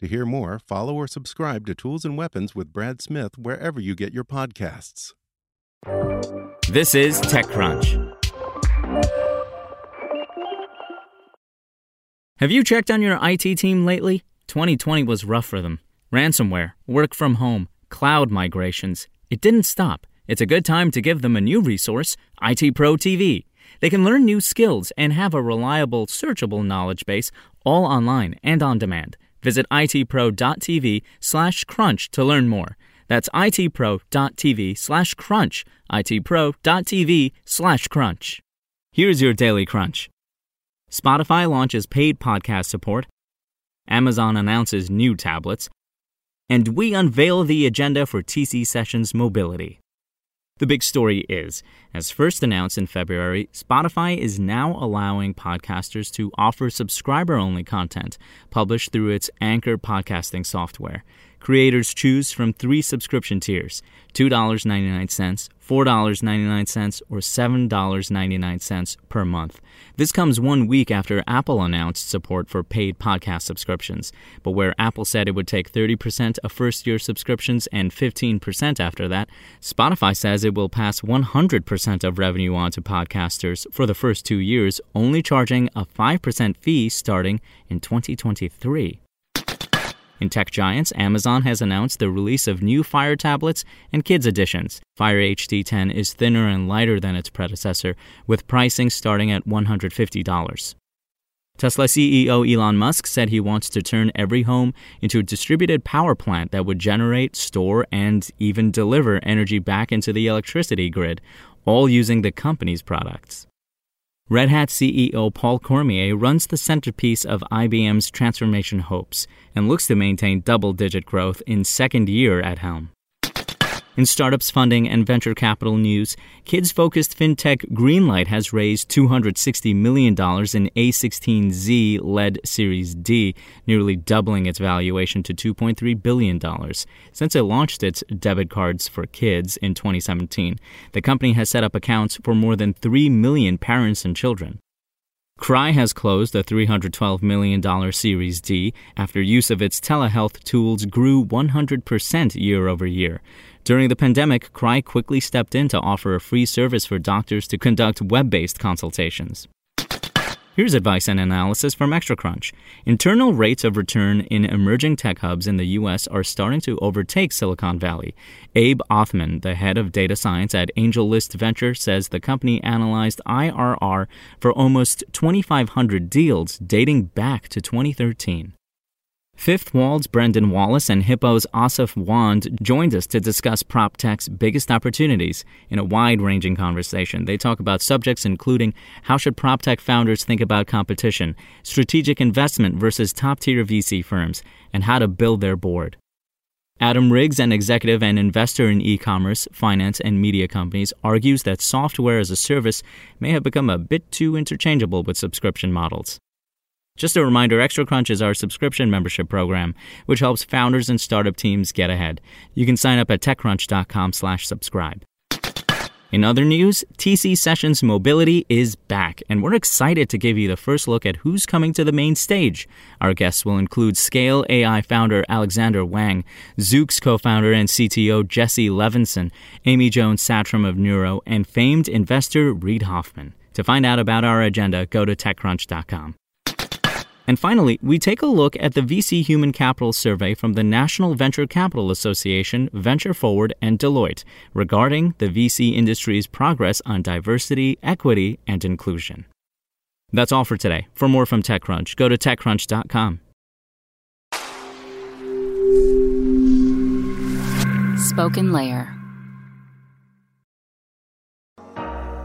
To hear more, follow or subscribe to Tools and Weapons with Brad Smith wherever you get your podcasts. This is TechCrunch. Have you checked on your IT team lately? 2020 was rough for them. Ransomware, work from home, cloud migrations. It didn't stop. It's a good time to give them a new resource, IT Pro TV. They can learn new skills and have a reliable, searchable knowledge base all online and on demand. Visit itpro.tv slash crunch to learn more. That's itpro.tv slash crunch. itpro.tv slash crunch. Here's your daily crunch. Spotify launches paid podcast support. Amazon announces new tablets. And we unveil the agenda for TC Sessions Mobility. The big story is, as first announced in February, Spotify is now allowing podcasters to offer subscriber only content published through its Anchor podcasting software. Creators choose from three subscription tiers $2.99, $4.99, or $7.99 per month. This comes one week after Apple announced support for paid podcast subscriptions, but where Apple said it would take 30% of first year subscriptions and 15% after that, Spotify says it will pass 100% of revenue on to podcasters for the first two years, only charging a 5% fee starting in 2023. In tech giants, Amazon has announced the release of new Fire tablets and kids editions. Fire HD 10 is thinner and lighter than its predecessor, with pricing starting at $150. Tesla CEO Elon Musk said he wants to turn every home into a distributed power plant that would generate, store, and even deliver energy back into the electricity grid, all using the company's products. Red Hat CEO Paul Cormier runs the centerpiece of IBM's transformation hopes and looks to maintain double digit growth in second year at helm. In startups funding and venture capital news, kids focused fintech Greenlight has raised $260 million in A16Z led Series D, nearly doubling its valuation to $2.3 billion. Since it launched its debit cards for kids in 2017, the company has set up accounts for more than 3 million parents and children. Kry has closed a $312 million Series D after use of its telehealth tools grew 100% year over year. During the pandemic, Kry quickly stepped in to offer a free service for doctors to conduct web based consultations. Here's advice and analysis from ExtraCrunch. Internal rates of return in emerging tech hubs in the U.S. are starting to overtake Silicon Valley. Abe Othman, the head of data science at AngelList Venture, says the company analyzed IRR for almost 2,500 deals dating back to 2013. Fifth Wall's Brendan Wallace and Hippo's Assaf Wand joined us to discuss prop tech's biggest opportunities in a wide-ranging conversation. They talk about subjects including how should prop tech founders think about competition, strategic investment versus top-tier VC firms, and how to build their board. Adam Riggs, an executive and investor in e-commerce, finance, and media companies, argues that software as a service may have become a bit too interchangeable with subscription models. Just a reminder, Extra Crunch is our subscription membership program, which helps founders and startup teams get ahead. You can sign up at techcrunch.com/slash subscribe. In other news, TC Sessions Mobility is back, and we're excited to give you the first look at who's coming to the main stage. Our guests will include Scale AI founder Alexander Wang, Zoox co founder and CTO Jesse Levinson, Amy Jones Satrom of Nuro, and famed investor Reid Hoffman. To find out about our agenda, go to TechCrunch.com. And finally, we take a look at the VC Human Capital Survey from the National Venture Capital Association, Venture Forward, and Deloitte regarding the VC industry's progress on diversity, equity, and inclusion. That's all for today. For more from TechCrunch, go to TechCrunch.com. SpokenLayer.